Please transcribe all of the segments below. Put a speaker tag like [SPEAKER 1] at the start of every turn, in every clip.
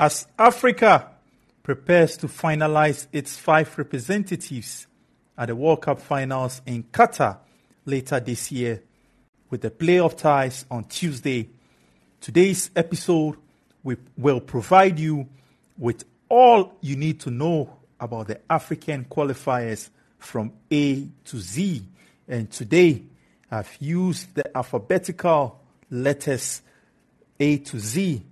[SPEAKER 1] As Africa prepares to finalize its five representatives at the World Cup finals in Qatar later this year, with the playoff ties on Tuesday, today's episode we will provide you with all you need to know about the African qualifiers from A to Z. And today, I've used the alphabetical letters A to Z,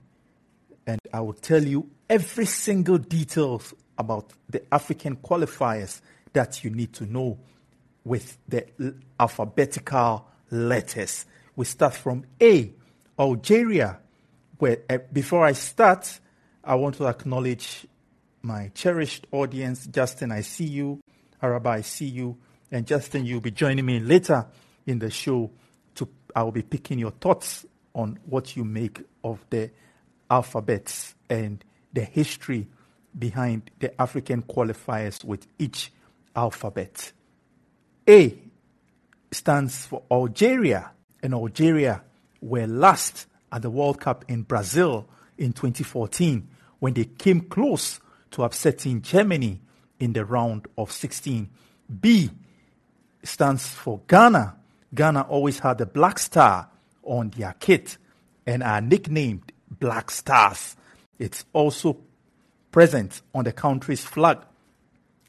[SPEAKER 1] and I will tell you every single details about the African qualifiers that you need to know with the alphabetical letters. We start from A, Algeria. Where uh, before I start, I want to acknowledge my cherished audience. Justin, I see you. Araba, I see you. And Justin, you'll be joining me later in the show. To I will be picking your thoughts on what you make of the alphabets and the history behind the African qualifiers with each alphabet. A stands for Algeria, and Algeria were last at the World Cup in Brazil in 2014 when they came close to upsetting Germany in the round of 16. B stands for Ghana. Ghana always had the black star on their kit and are nicknamed Black Stars. It's also present on the country's flag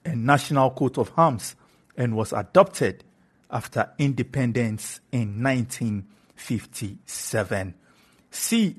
[SPEAKER 1] and national coat of arms and was adopted after independence in 1957. C.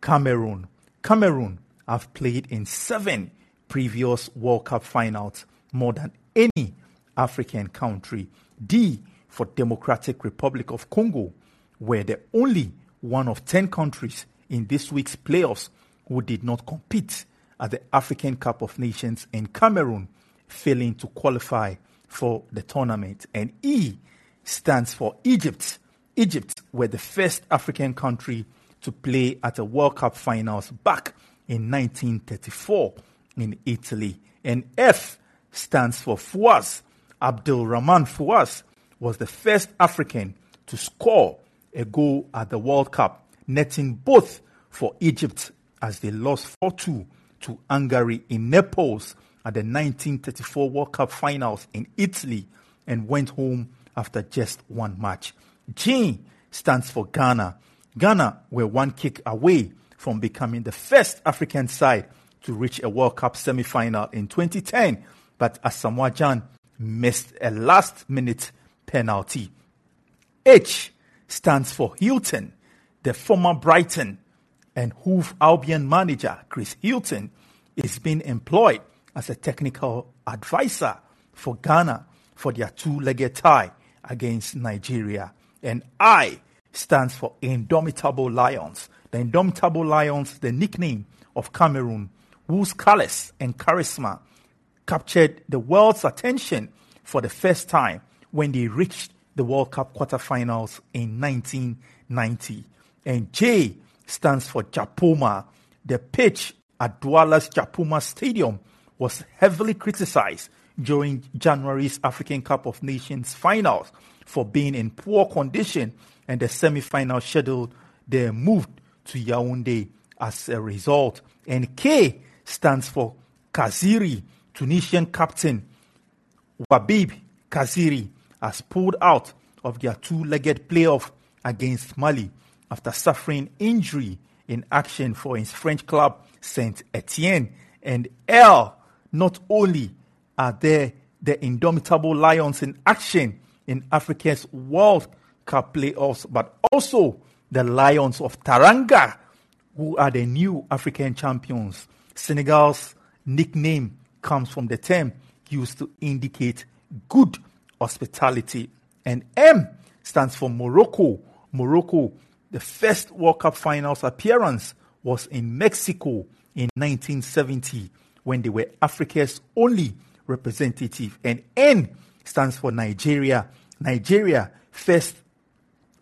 [SPEAKER 1] Cameroon. Cameroon have played in seven previous World Cup finals, more than any African country. D. For Democratic Republic of Congo, were the only one of 10 countries in this week's playoffs who did not compete at the African Cup of Nations in Cameroon, failing to qualify for the tournament. And E stands for Egypt. Egypt were the first African country to play at a World Cup finals back in 1934 in Italy. And F stands for Fouass. Abdul Rahman Fouass was the first African to score a goal at the World Cup, netting both for Egypt as they lost 4 2 to Hungary in Naples at the 1934 World Cup finals in Italy and went home after just one match. G stands for Ghana. Ghana were one kick away from becoming the first African side to reach a World Cup semi final in 2010, but Asamoah missed a last minute penalty. H stands for Hughton, the former Brighton and Hove Albion manager Chris Hughton is being employed as a technical advisor for Ghana for their two-legged tie against Nigeria. And I stands for Indomitable Lions. The Indomitable Lions, the nickname of Cameroon, whose colors and charisma captured the world's attention for the first time when they reached the World Cup quarterfinals in 1990. And J stands for Japoma. The pitch at Douala's Japoma Stadium was heavily criticized during January's African Cup of Nations finals for being in poor condition, and the semi final scheduled they moved to Yaoundé as a result. And K stands for Khazri, Tunisian captain Wahbi Khazri has pulled out of their two legged playoff against Mali after suffering injury in action for his French club Saint Etienne. And L, not only are there the indomitable lions in action in Africa's World Cup playoffs, but also the Lions of Teranga, who are the new African champions. Senegal's nickname comes from the term used to indicate good hospitality. And M stands for Morocco. Morocco the first World Cup finals appearance was in Mexico in 1970 when they were Africa's only representative. And N stands for Nigeria. Nigeria first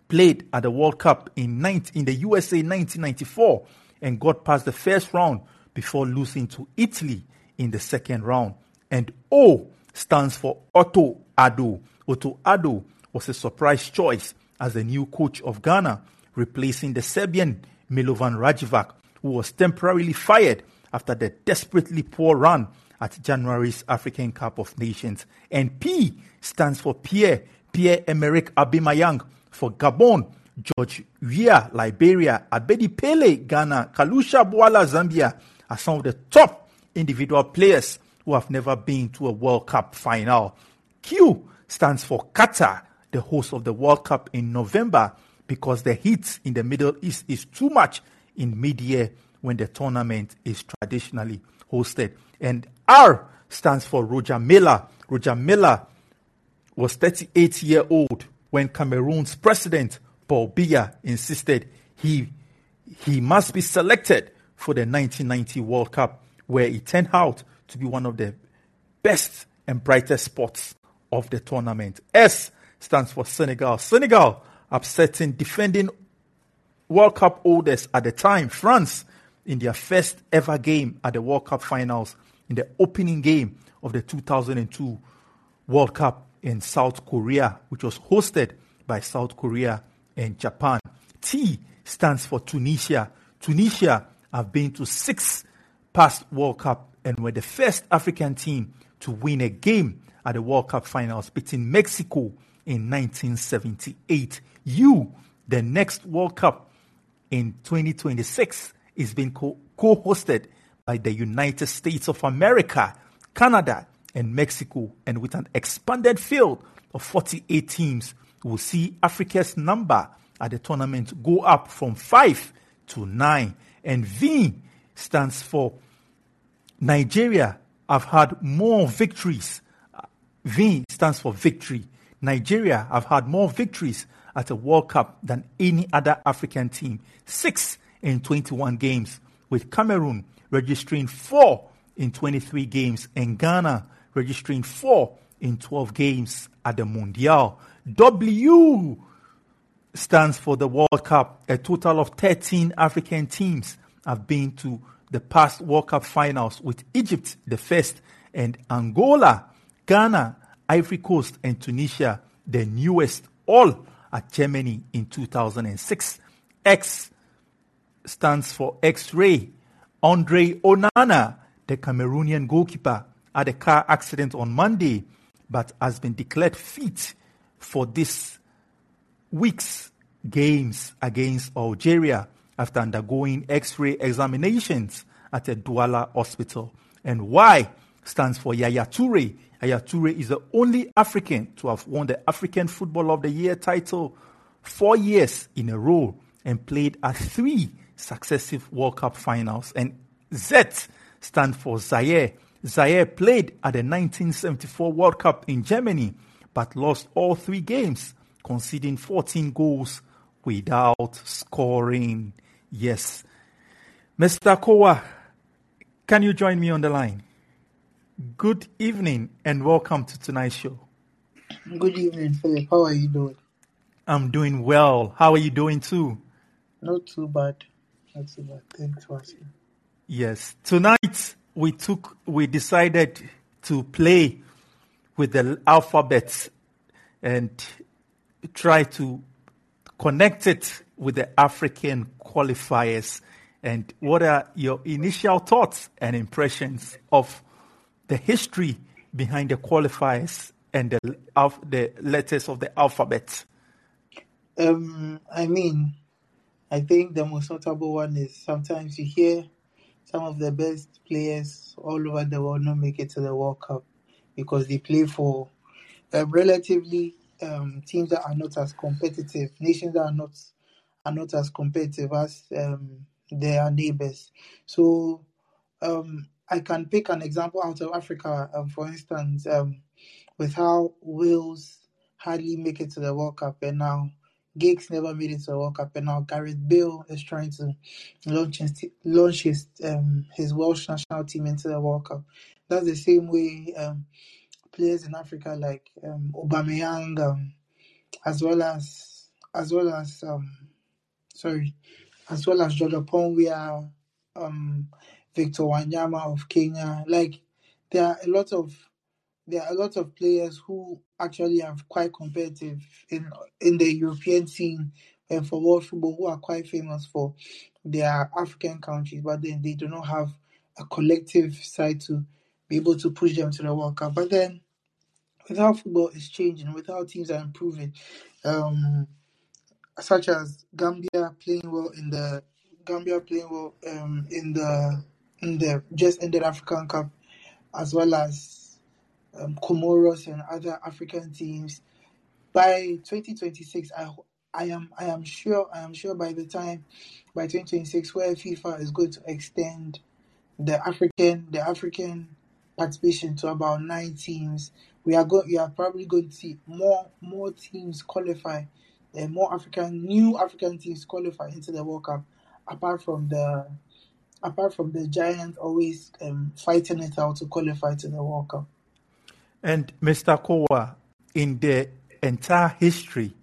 [SPEAKER 1] played at the World Cup in, 19, in the USA 1994 and got past the first round before losing to Italy in the second round. And O stands for Otto Addo. Otto Addo was a surprise choice as the new coach of Ghana replacing the Serbian Milovan Rajevac, who was temporarily fired after the desperately poor run at January's African Cup of Nations. And P stands for Pierre, Pierre Emerick Aubameyang for Gabon, George Weah, Liberia, Abedi Pele, Ghana, Kalusha Bwalya, Zambia are some of the top individual players who have never been to a World Cup final. Q stands for Qatar, the host of the World Cup in November, because the heat in the Middle East is too much in mid-year when the tournament is traditionally hosted. And R stands for Roger Milla. Roger Milla was 38 year old when Cameroon's president Paul Biya insisted he he must be selected for the 1990 World Cup, where he turned out to be one of the best and brightest spots of the tournament. S stands for Senegal. Senegal upsetting defending World Cup holders at the time, France, in their first ever game at the World Cup finals in the opening game of the 2002 World Cup in South Korea, which was hosted by South Korea and Japan. T stands for Tunisia. Tunisia have been to six past World Cup and were the first African team to win a game at the World Cup finals, beating Mexico in 1978. You, the next World Cup in 2026, is being co hosted by the United States of America, Canada, and Mexico. And with an expanded field of 48 teams, we'll see Africa's number at the tournament go up from five to nine. And V stands for Nigeria have had more victories. V stands for victory. Nigeria have had more victories at a World Cup than any other African team. Six in 21 games, with Cameroon registering four in 23 games, and Ghana registering four in 12 games at the Mundial. W stands for the World Cup. A total of 13 African teams have been to the past World Cup finals, with Egypt the first, and Angola, Ghana, Ivory Coast, and Tunisia the newest, all at Germany in 2006. X stands for X ray. Andre Onana, the Cameroonian goalkeeper, had a car accident on Monday, but has been declared fit for this week's games against Algeria after undergoing x ray examinations at a Douala hospital. And Y stands for Yaya Toure. Yaya Toure is the only African to have won the African Football of the Year title four years in a row and played at three successive World Cup finals. And Z stands for Zaire. Zaire played at the 1974 World Cup in Germany but lost all three games, conceding 14 goals without scoring. Yes. Mr. Kowa, can you join me on the line? Good evening and welcome to tonight's show.
[SPEAKER 2] Good evening, Philip. How are you doing?
[SPEAKER 1] I'm doing well. How are you doing too?
[SPEAKER 2] Not too bad. Not too bad. Thanks for asking.
[SPEAKER 1] Yes. Tonight we took we decided to play with the alphabet and try to connect it with the African qualifiers. And what are your initial thoughts and impressions of the history behind the qualifiers and the, of the letters of the alphabet?
[SPEAKER 2] Um, I mean, I think the most notable one is sometimes you hear some of the best players all over the world not make it to the World Cup because they play for um, relatively um, teams that are not as competitive, nations that are not are not as competitive as um, their neighbors. So um, I can pick an example out of Africa, um, for instance, um, with how Wales hardly make it to the World Cup, and now Giggs never made it to the World Cup, and now Gareth Bale is trying to launch his launch his um, his Welsh national team into the World Cup. That's the same way um, players in Africa like um, Aubameyang, um, as well as as well as um, sorry, as well as George Oponwia, um, Victor Wanyama of Kenya. Like there are a lot of there are a lot of players who actually are quite competitive in in the European scene and for world football who are quite famous for their African countries, but then they do not have a collective side to be able to push them to the World Cup. But then, without football is changing, without teams are improving, um, such as Gambia playing well in the Gambia playing well um, in the in the just ended African Cup, as well as um, Comoros and other African teams. By 2026, I I am I am sure I am sure by the time by 2026 where FIFA is going to extend the African the African participation to about nine teams, we are going we are probably going to see more more teams qualify, and more African new African teams qualify into the World Cup, apart from the apart from the giants always um, fighting it out to qualify to the World Cup.
[SPEAKER 1] And Mr. Kowa, in the entire history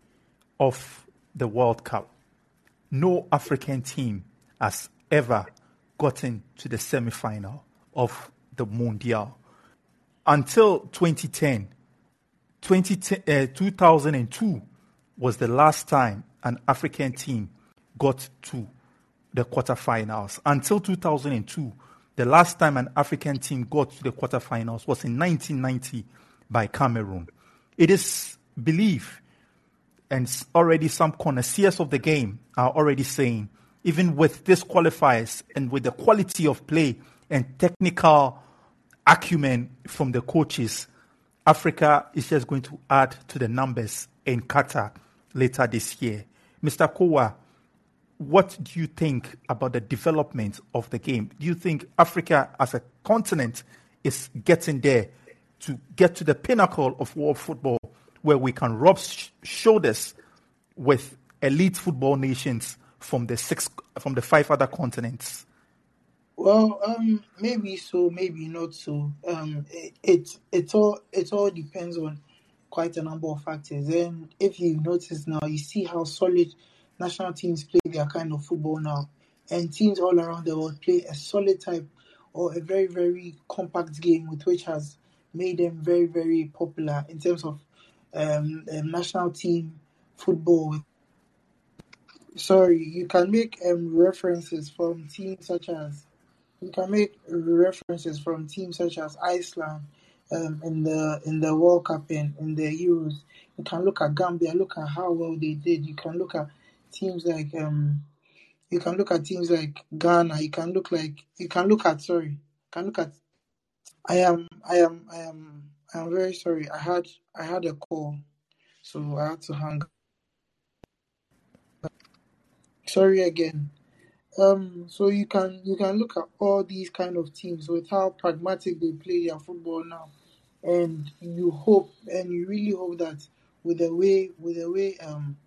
[SPEAKER 1] of the World Cup, no African team has ever gotten to the semi final of the Mundial. Until 2010, 2010 uh, 2002 was the last time an African team got to the quarterfinals. Until 2002, the last time an African team got to the quarterfinals was in 1990 by Cameroon. It is believed, and already some connoisseurs of the game are already saying, even with this qualifiers and with the quality of play and technical acumen from the coaches, Africa is just going to add to the numbers in Qatar later this year. Mr. Kowa, what do you think about the development of the game? Do you think Africa as a continent is getting there to get to the pinnacle of world football where we can rub sh- shoulders with elite football nations from the six from the five other continents?
[SPEAKER 2] Well, um, maybe so, maybe not so. Um, it, it it all it all depends on quite a number of factors. And if you notice now, you see how solid national teams play their kind of football now, and teams all around the world play a solid type or a very very compact game, with which has made them very very popular in terms of um, national team football. Sorry, you can make um, references from teams such as you can make references from teams such as Iceland um, in the in the World Cup and in the Euros. You can look at Gambia, look at how well they did. You can look at teams like um, you can look at teams like Ghana. You can look like you can look at sorry, you can look at. I am I am I am I am very sorry. I had I had a call, so I had to hang. Sorry again. Um, so you can you can look at all these kind of teams with how pragmatic they play their football now, and you hope and you really hope that with the way with the way um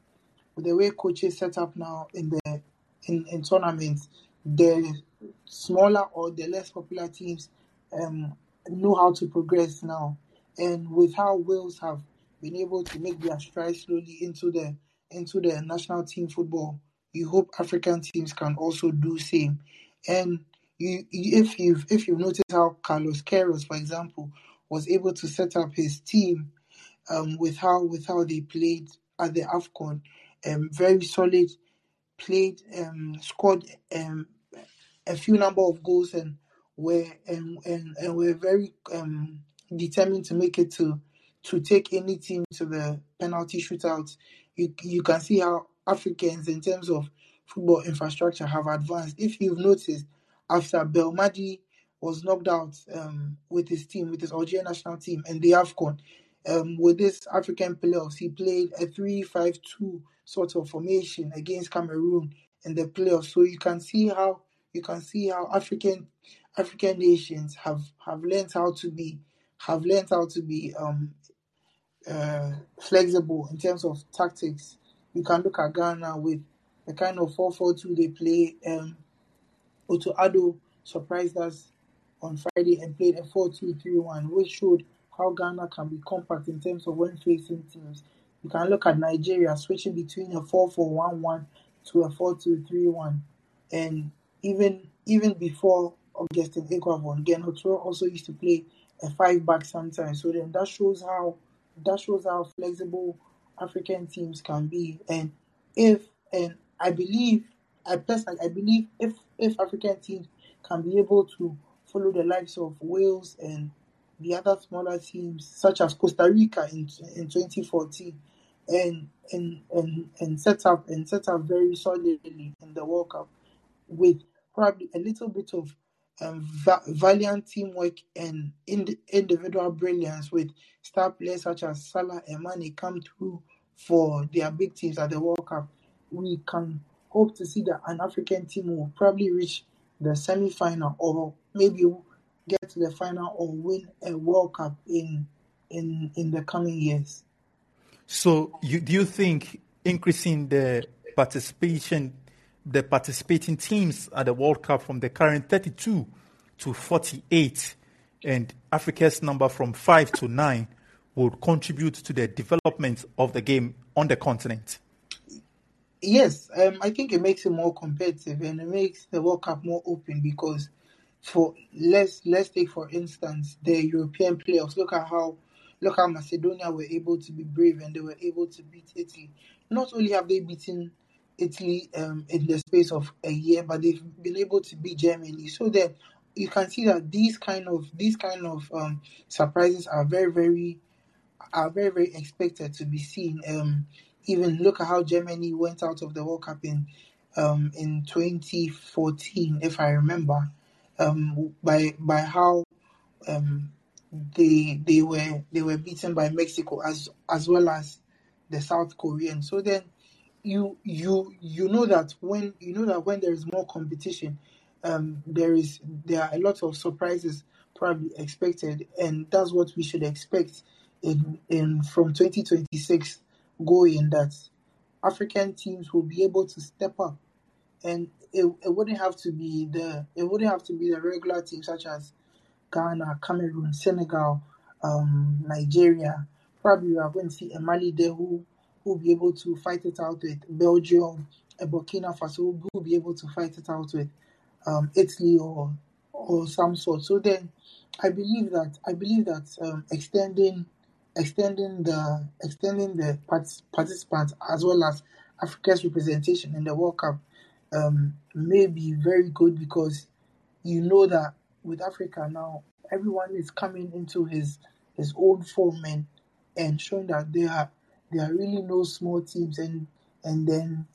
[SPEAKER 2] the way coaches set up now in the in, in tournaments, the smaller or the less popular teams um know how to progress now, and with how Wales have been able to make their stride slowly into the into the national team football you hope African teams can also do same. And you, if you've if you've noticed how Carlos Queiroz, for example, was able to set up his team um, with how with how they played at the Afcon, um, very solid, played, um, scored um, a few number of goals and were and and, and were very um, determined to make it to to take any team to the penalty shootout. You you can see how Africans in terms of football infrastructure have advanced. If you've noticed, after Belmadi was knocked out um, with his team, with his Algeria national team, and the AFCON, um, with this African playoffs, he played a 3 5 2 sort of formation against Cameroon in the playoffs. So you can see how you can see how African African nations have have learned how to be have learned how to be um, uh, flexible in terms of tactics you can look at Ghana with the kind of 4 4 2 they play. Um, Otto Addo surprised us on Friday and played a 4 2 3 1, which showed how Ghana can be compact in terms of when facing teams. You can look at Nigeria switching between a 4 4 1 1 to a 4 2 3 1. And even even before Augustin Eguavoen, Gernot also used to play a five back sometimes. So then that shows how that shows how flexible African teams can be. And if and I believe, I personally I believe if if African teams can be able to follow the likes of Wales and the other smaller teams, such as Costa Rica in in 2014, and and and and set up and set up very solidly in the World Cup with probably a little bit of um, va- valiant teamwork and ind- individual brilliance with star players such as Salah and Mane come through for their big teams at the World Cup, we can hope to see that an African team will probably reach the semi-final or maybe get to the final or win a World Cup in in in the coming years.
[SPEAKER 1] So, you, do you think increasing the participation, the participating teams at the World Cup from the current 32 to 48, and Africa's number from five to nine, would contribute to the development of the game on the continent?
[SPEAKER 2] Yes, um, I think it makes it more competitive and it makes the World Cup more open because for let's let's take for instance the European playoffs. Look at how look how Macedonia were able to be brave and they were able to beat Italy. Not only have they beaten Italy um, in the space of a year, but they've been able to beat Germany. So that you can see that these kind of these kind of um, surprises are very very are very very expected to be seen. Um, even look at how Germany went out of the World Cup in um, in 2014, if I remember, um, by by how um, they they were they were beaten by Mexico as as well as the South Korean. So then you you you know that when you know that when there is more competition, um, there is there are a lot of surprises probably expected, and that's what we should expect in in from 2026 going that African teams will be able to step up, and it, it wouldn't have to be the it wouldn't have to be the regular teams such as Ghana, Cameroon, Senegal, um, Nigeria. Probably we are going to see a Mali there who will be able to fight it out with Belgium, a Burkina Faso who will be able to fight it out with um, Italy or or some sort. So then, I believe that I believe that um, extending extending the extending the participants as well as Africa's representation in the World Cup um, may be very good because you know that with Africa now, everyone is coming into his his own form and and showing that they are they are really no small teams and and then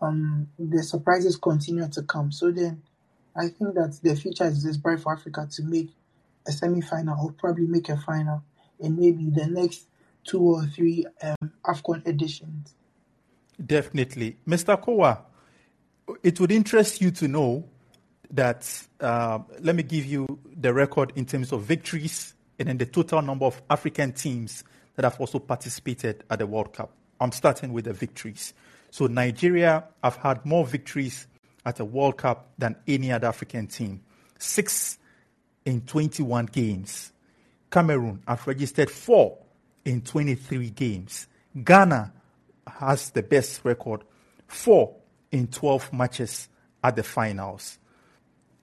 [SPEAKER 2] um the surprises continue to come. So then I think that the future is bright for Africa to make a semi final or probably make a final in maybe the next two or three um, AFCON editions.
[SPEAKER 1] Definitely. Mr. Kowa, it would interest you to know that, uh, let me give you the record in terms of victories and then the total number of African teams that have also participated at the World Cup. I'm starting with the victories. So Nigeria have had more victories at a World Cup than any other African team. Six in 21 games. Cameroon have registered four in 23 games. Ghana has the best record, four in 12 matches at the finals.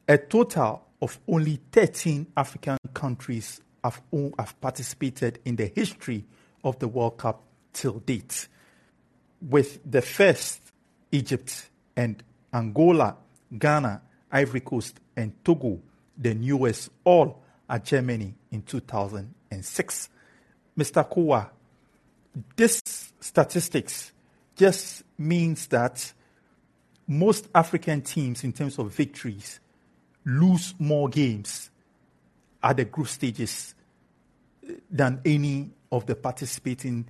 [SPEAKER 1] A total of only 13 African countries have, have participated in the history of the World Cup till date, with the first Egypt and Angola, Ghana, Ivory Coast, and Togo, the newest, all at Germany in 2006. Mr. Kowa, this statistics just means that most African teams, in terms of victories, lose more games at the group stages eh, than any of the participating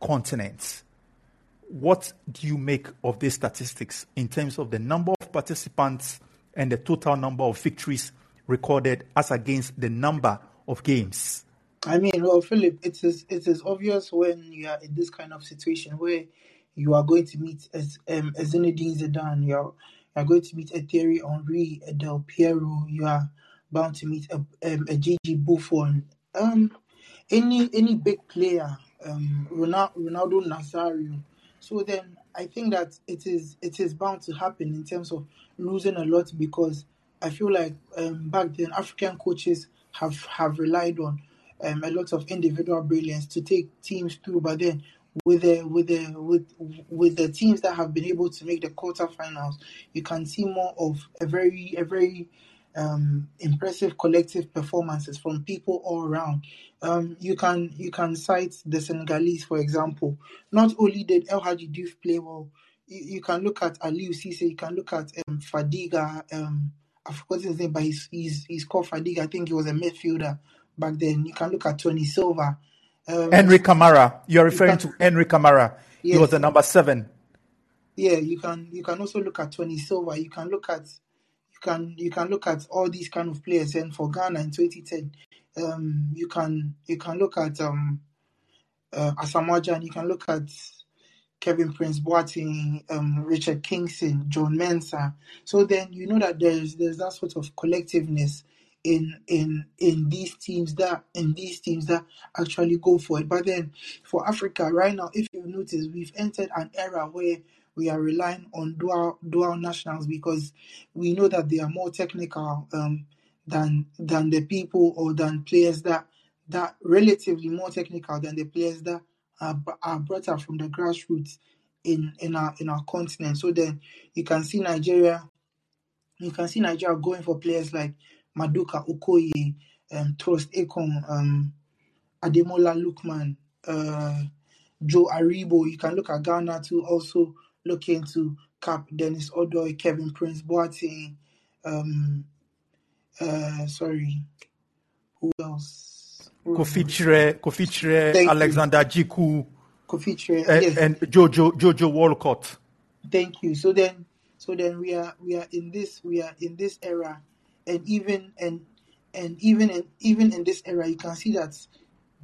[SPEAKER 1] continents. What do you make of these statistics in terms of the number of participants and the total number of victories recorded as against the number of games?
[SPEAKER 2] I mean, well, Philip, it is it is obvious when you are in this kind of situation where you are going to meet as um, Zinedine Zidane, you are, you are going to meet a Thierry Henry, a Del Piero, you are bound to meet a um, a Gigi Buffon, um, any any big player, um, Ronaldo, Ronaldo Nazario. So then I think that it is it is bound to happen in terms of losing a lot because I feel like um, back then African coaches have have relied on um, a lot of individual brilliance to take teams through. But then with the with the with with the teams that have been able to make the quarterfinals, you can see more of a very a very um, impressive collective performances from people all around. Um, you can you can cite the Senegalese, for example. Not only did El Hadji Diouf play well, you, you can look at Aliou Cisse, you can look at um, Fadiga. Um, I forgot his name, but he's, he's he's called Fadiga. I think he was a midfielder back then. You can look at Tony Silva.
[SPEAKER 1] Um, Henri Camara. You're referring can, to Henri Camara. Yes. He was the number seven.
[SPEAKER 2] Yeah, you can you can also look at Tony Silva. You can look at you can you can look at all these kind of players. And for Ghana in 2010, um, you can you can look at um, uh, Asamoah Gyan, you can look at Kevin Prince Boateng, um, Richard Kingston, John Mensah. So then you know that there's there's that sort of collectiveness in in in these teams that in these teams that actually go for it. But then for Africa right now, if you notice, we've entered an era where we are relying on dual dual nationals because we know that they are more technical um, than than the people or than players that that relatively more technical than the players that are, are brought up from the grassroots in in our in our continent. So then you can see Nigeria, you can see Nigeria going for players like Maduka Okoye, um, Troost-Ekong, um, Ademola Lookman, uh, Joe Aribo. You can look at Ghana to also looking to cap Dennis Odoi, Kevin Prince Boateng, um, uh, sorry, who else?
[SPEAKER 1] Kofi Kofichire, Alexander Djiku,
[SPEAKER 2] Kofichire,
[SPEAKER 1] and, yes. and Jojo Jojo Walcott.
[SPEAKER 2] Thank you. So then, so then we are we are in this we are in this era, and even and and even in even in this era, you can see that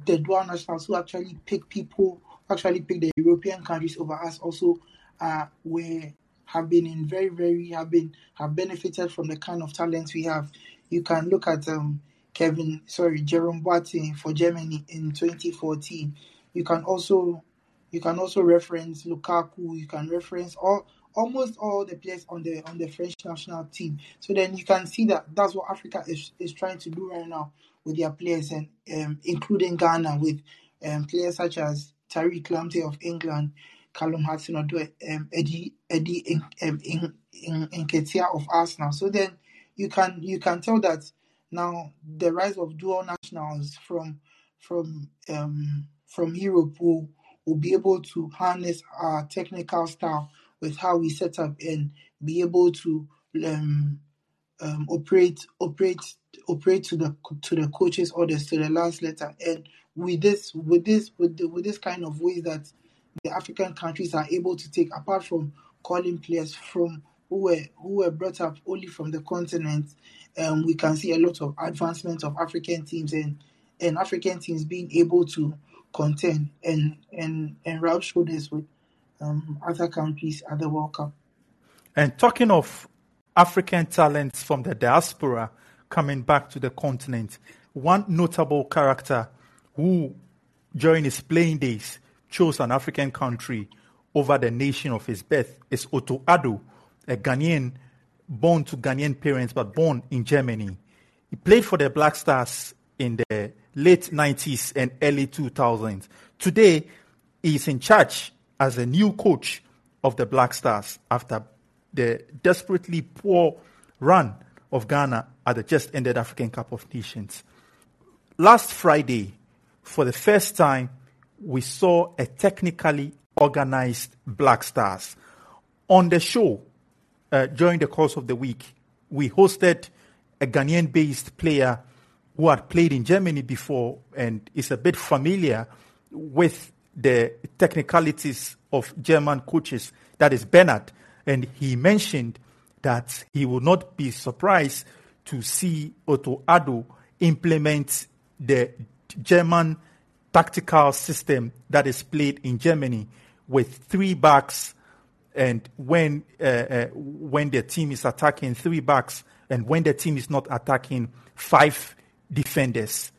[SPEAKER 2] the dual nationals who actually pick people, actually pick the European countries over us, also uh, we have been in very, very have been have benefited from the kind of talents we have. You can look at um, Kevin, sorry, Jerome Boateng for Germany in 2014. You can also you can also reference Lukaku. You can reference all almost all the players on the on the French national team. So then you can see that that's what Africa is, is trying to do right now with their players and um, including Ghana with um, players such as Tariq Lamptey of England, Callum Hudson-Odoi, um, Eddie Eddie in, in, in, of Arsenal. So then you can you can tell that now the rise of dual nationals from from um, from Europe will will be able to harness our technical style with how we set up and be able to um, um, operate operate operate to the to the coaches orders to the last letter. And with this with this with the, with this kind of ways that the African countries are able to take, apart from calling players from who were who were brought up only from the continent, um, we can see a lot of advancement of African teams and and African teams being able to contend and and and rub shoulders with um, other countries at the World Cup.
[SPEAKER 1] And talking of African talents from the diaspora coming back to the continent, one notable character who, during his playing days, chose an African country over the nation of his birth is Otto Addo, a Ghanaian born to Ghanaian parents but born in Germany. He played for the Black Stars in the late 90s and early 2000s. Today, he is in charge as a new coach of the Black Stars after the desperately poor run of Ghana at the just ended African Cup of Nations. Last Friday, for the first time, we saw a technically organized Black Stars. On the show, uh, during the course of the week, we hosted a Ghanaian based player who had played in Germany before and is a bit familiar with the technicalities of German coaches, that is Bernhard. And he mentioned that he would not be surprised to see Otto Addo implement the German tactical system that is played in Germany with three backs, and when uh, uh, when the team is attacking three backs, and when the team is not attacking five defenders.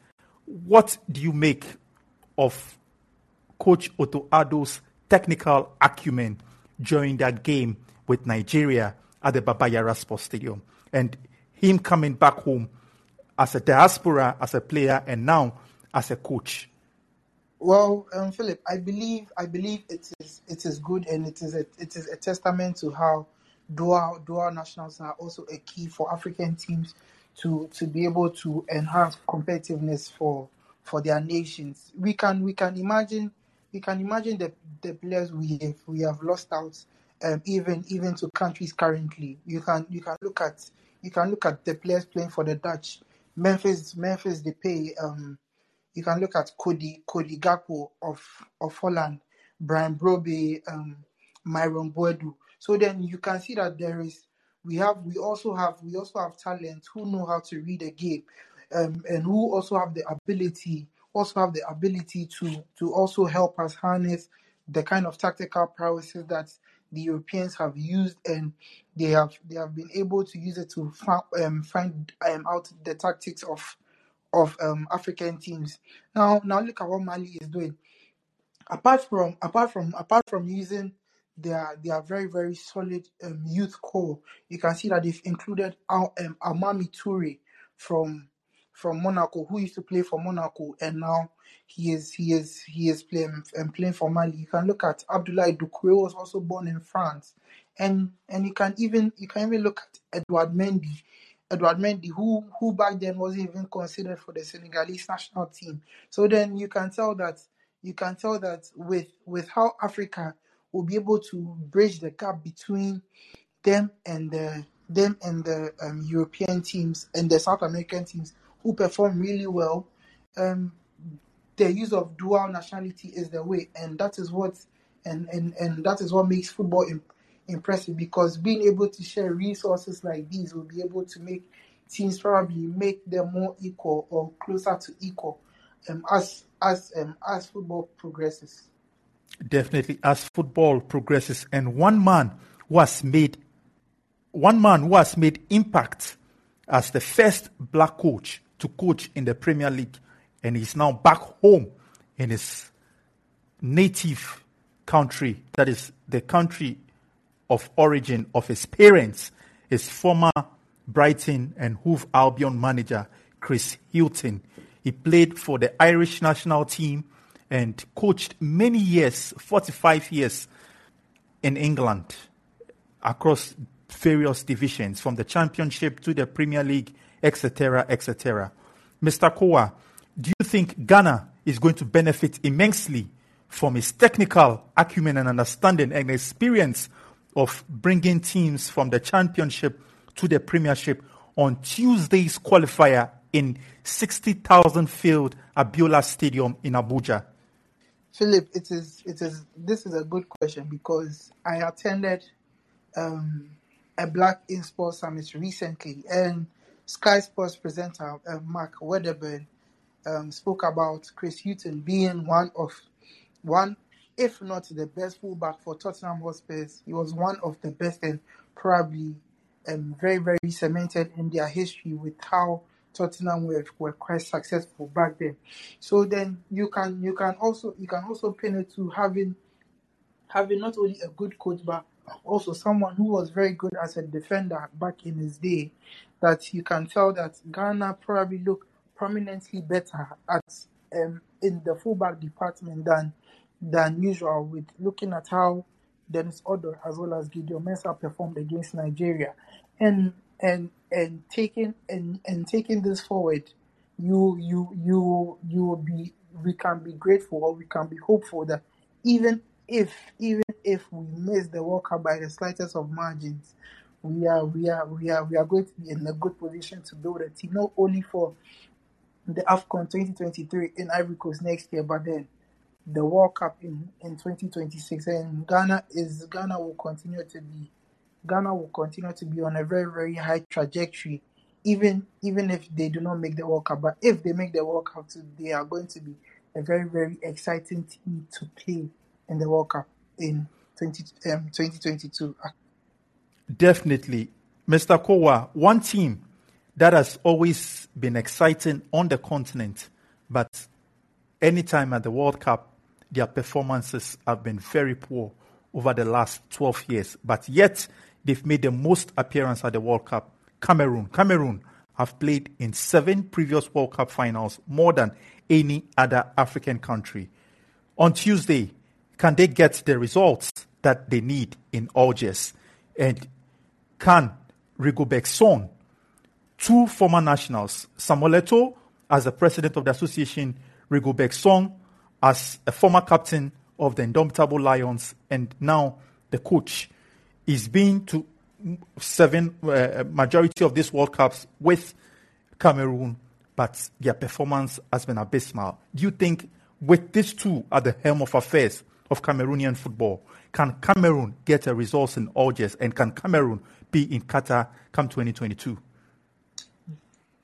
[SPEAKER 1] What do you make of Coach Otto Addo's technical acumen during that game with Nigeria at the Baba Yara Sports Stadium, and him coming back home as a diaspora, as a player, and now as a coach?
[SPEAKER 2] Well, um, Philip, I believe I believe it is it is good and it is a it is a testament to how dual dual nationals are also a key for African teams to to be able to enhance competitiveness for for their nations. We can we can imagine we can imagine the the players we have we have lost out um, even even to countries currently. You can you can look at you can look at the players playing for the Dutch. Memphis Memphis Depay. Um, you can look at Cody Cody Gakpo of of Holland, Brian Brobbey, um, Myron Boadu. So then you can see that there is we have we also have we also have talent who know how to read a game, um, and who also have the ability also have the ability to to also help us harness the kind of tactical prowesses that the Europeans have used, and they have they have been able to use it to find um, find um, out the tactics of of um, African teams. Now now look at what Mali is doing. Apart from apart from apart from using their their very very solid um, youth core, you can see that they've included Al, um, Amani Toure from from Monaco, who used to play for Monaco, and now he is he is he is playing um, playing for Mali. You can look at Abdoulaye Doucouré, was also born in France, and and you can even you can even look at Edouard Mendy, Edouard Mendy, who who back then wasn't even considered for the Senegalese national team. So then you can tell that you can tell that with with how Africa will be able to bridge the gap between them and the them and the um, European teams and the South American teams who perform really well. Um, the use of dual nationality is the way, and that is what and and, and that is what makes football imp- impressive because being able to share resources like these will be able to make teams probably make them more equal or closer to equal um, as as um, as football progresses.
[SPEAKER 1] Definitely, as football progresses, and one man who has made one man who has made impact as the first black coach to coach in the Premier League, and he's now back home in his native country, that is the country of origin of his parents, his former Brighton and Hove Albion manager, Chris Hughton. He played for the Irish national team and coached many years, 45 years, in England across various divisions, from the Championship to the Premier League, etc., etc. Mr. Kowa, do you think Ghana is going to benefit immensely from his technical acumen and understanding and experience of bringing teams from the Championship to the Premiership on Tuesday's qualifier in 60,000 filled Abiola Stadium in Abuja?
[SPEAKER 2] Philip, it is it is this is a good question because I attended um, a Black in Sports Summit recently, and Sky Sports presenter uh, Mark Wedderburn um, spoke about Chris Hughton being one of one, if not the best fullback for Tottenham Hotspurs. He was one of the best and probably um, very very cemented in their history with how Tottenham were, were quite successful back then. So then you can you can also you can also pin it to having having not only a good coach but also someone who was very good as a defender back in his day that you can tell that Ghana probably look prominently better at um, in the fullback department than than usual with looking at how Dennis Odoi as well as Gideon Mensah performed against Nigeria. And and and taking and, and taking this forward you you you you will be we can be grateful or we can be hopeful that even if even if we miss the World Cup by the slightest of margins we are we are we are we are going to be in a good position to build a team not only for the AFCON 2023 in Ivory Coast next year, but then the World Cup in, in 2026. And Ghana is Ghana will continue to be Ghana will continue to be on a very very high trajectory, even even if they do not make the World Cup. But if they make the World Cup, they are going to be a very very exciting team to play in the World Cup in 20, um, 2022.
[SPEAKER 1] Definitely. Mr. Kowa, one team that has always been exciting on the continent, but anytime at the World Cup, their performances have been very poor over the last 12 years. But yet, they've made the most appearance at the World Cup. Cameroon. Cameroon have played in seven previous World Cup finals, more than any other African country. On Tuesday, can they get the results that they need in Algiers? And can Rigobert Song two former nationals, Samuel Eto'o as the president of the association, Rigobert Song as a former captain of the Indomitable Lions, and now the coach, is been to seven uh, majority of these World Cups with Cameroon, but their performance has been abysmal. Do you think with these two at the helm of affairs of Cameroonian football, can Cameroon get a result in Algiers and can Cameroon be in Qatar come 2022?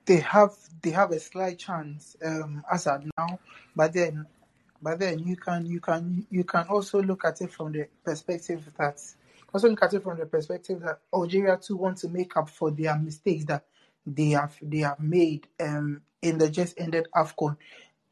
[SPEAKER 2] They have they have a slight chance um, as at now, but then but then you can you can you can also look at it from the perspective that also look at it from the perspective that Algeria too want to make up for their mistakes that they have they have made um, in the just ended AFCON.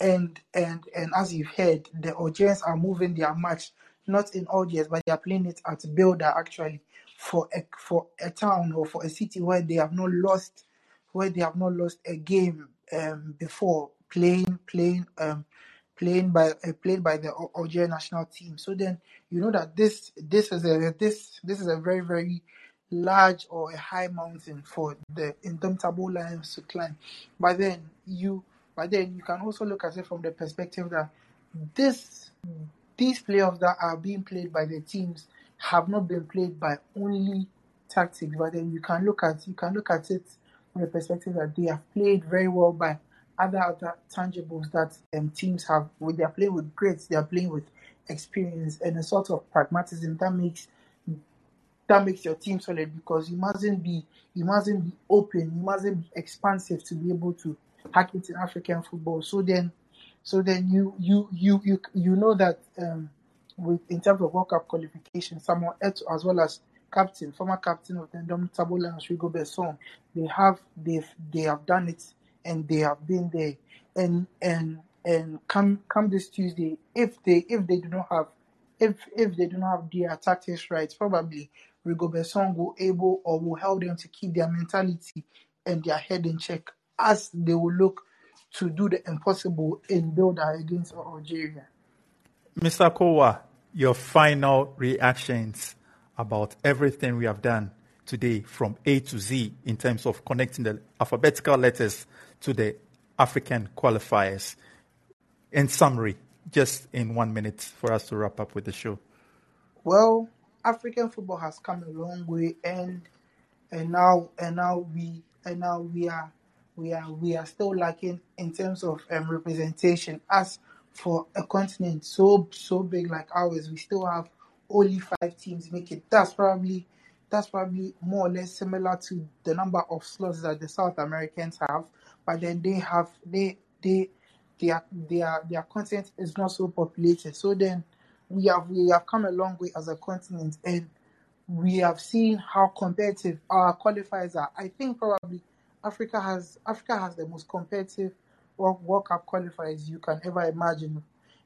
[SPEAKER 2] And and and as you've heard, the Algerians are moving their match not in Algiers, but they are playing it at Blida actually for a for a town or for a city where they have not lost where they have not lost a game um, before playing playing um, playing by uh, played by the Algeria national team. So then you know that this this is a this this is a very very large or a high mountain for the indomitable lions to climb. But then you but then you can also look at it from the perspective that this these playoffs that are being played by the teams have not been played by only tactics, but then you can look at you can look at it from the perspective that they have played very well by other other tangibles that um, teams have. When they are playing with greats, they are playing with experience and a sort of pragmatism that makes that makes your team solid because you mustn't be you mustn't be open, you mustn't be expansive to be able to hack into African football. So then, so then you you you you you know that um, with in terms of World Cup qualification, Samuel Eto'o as well as captain, former captain of the Indomitable Lions, Rigobert Song, they have they've they have done it and they have been there. And and and come come this Tuesday, if they if they do not have if if they do not have their tactics right, probably Rigobert Song will able or will help them to keep their mentality and their head in check as they will look to do the impossible in Blida against Algeria.
[SPEAKER 1] Mr. Kowa, your final reactions about everything we have done today from A to Z in terms of connecting the alphabetical letters to the African qualifiers. In summary, just in one minute for us to wrap up with the show.
[SPEAKER 2] Well, African football has come a long way, and and now and now we and now we are we are we are still lacking in terms of um, representation. As for a continent so so big like ours, we still have only five teams make it. That's probably that's probably more or less similar to the number of slots that the South Americans have, but then they have they they their their their continent is not so populated. So then we have we have come a long way as a continent and we have seen how competitive our qualifiers are. I think probably Africa has Africa has the most competitive World, World Cup qualifiers you can ever imagine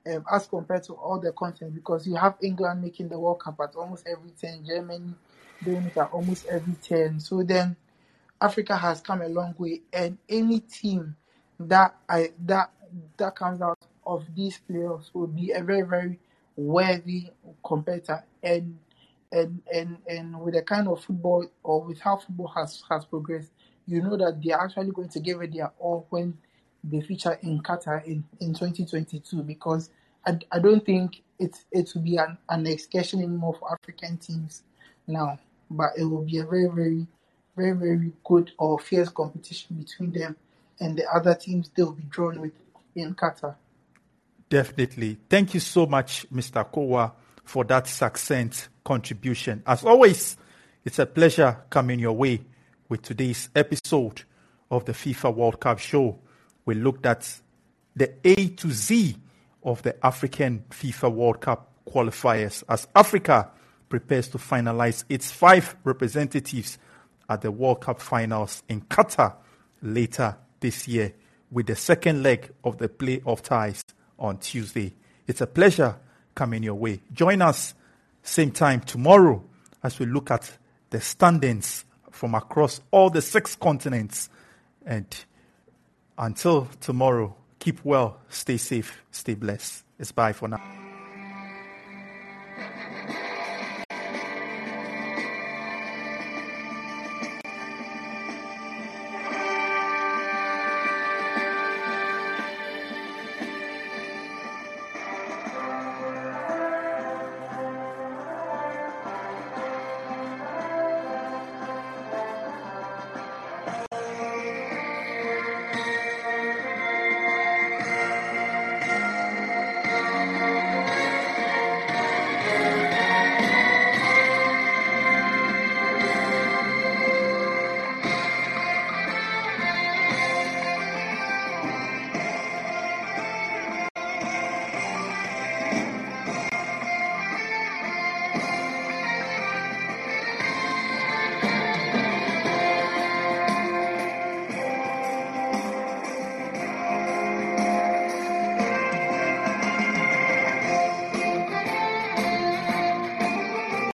[SPEAKER 2] um, as compared to all the continents because you have England making the World Cup at almost every 10, Germany doing it at almost every 10. So then Africa has come a long way, and any team that I that that comes out of these playoffs will be a very very worthy competitor, and and and and with the kind of football or with how football has has progressed, you know that they are actually going to give it their all when they feature in Qatar in, in 2022 because I, I don't think it it will be an, an excursion anymore for African teams now, but it will be a very very very very good or fierce competition between them and the other teams they will be drawn with in Qatar.
[SPEAKER 1] Definitely. Thank you so much, Mr. Kowa, for that succinct contribution. As always, it's a pleasure coming your way with today's episode of the FIFA World Cup show. We looked at the A to Z of the African FIFA World Cup qualifiers as Africa prepares to finalize its five representatives at the World Cup finals in Qatar later this year with the second leg of the playoff ties on Tuesday. It's a pleasure coming your way. Join us same time tomorrow as we look at the standings from across all the six continents. And until tomorrow, keep well, stay safe, stay blessed. It's bye for now.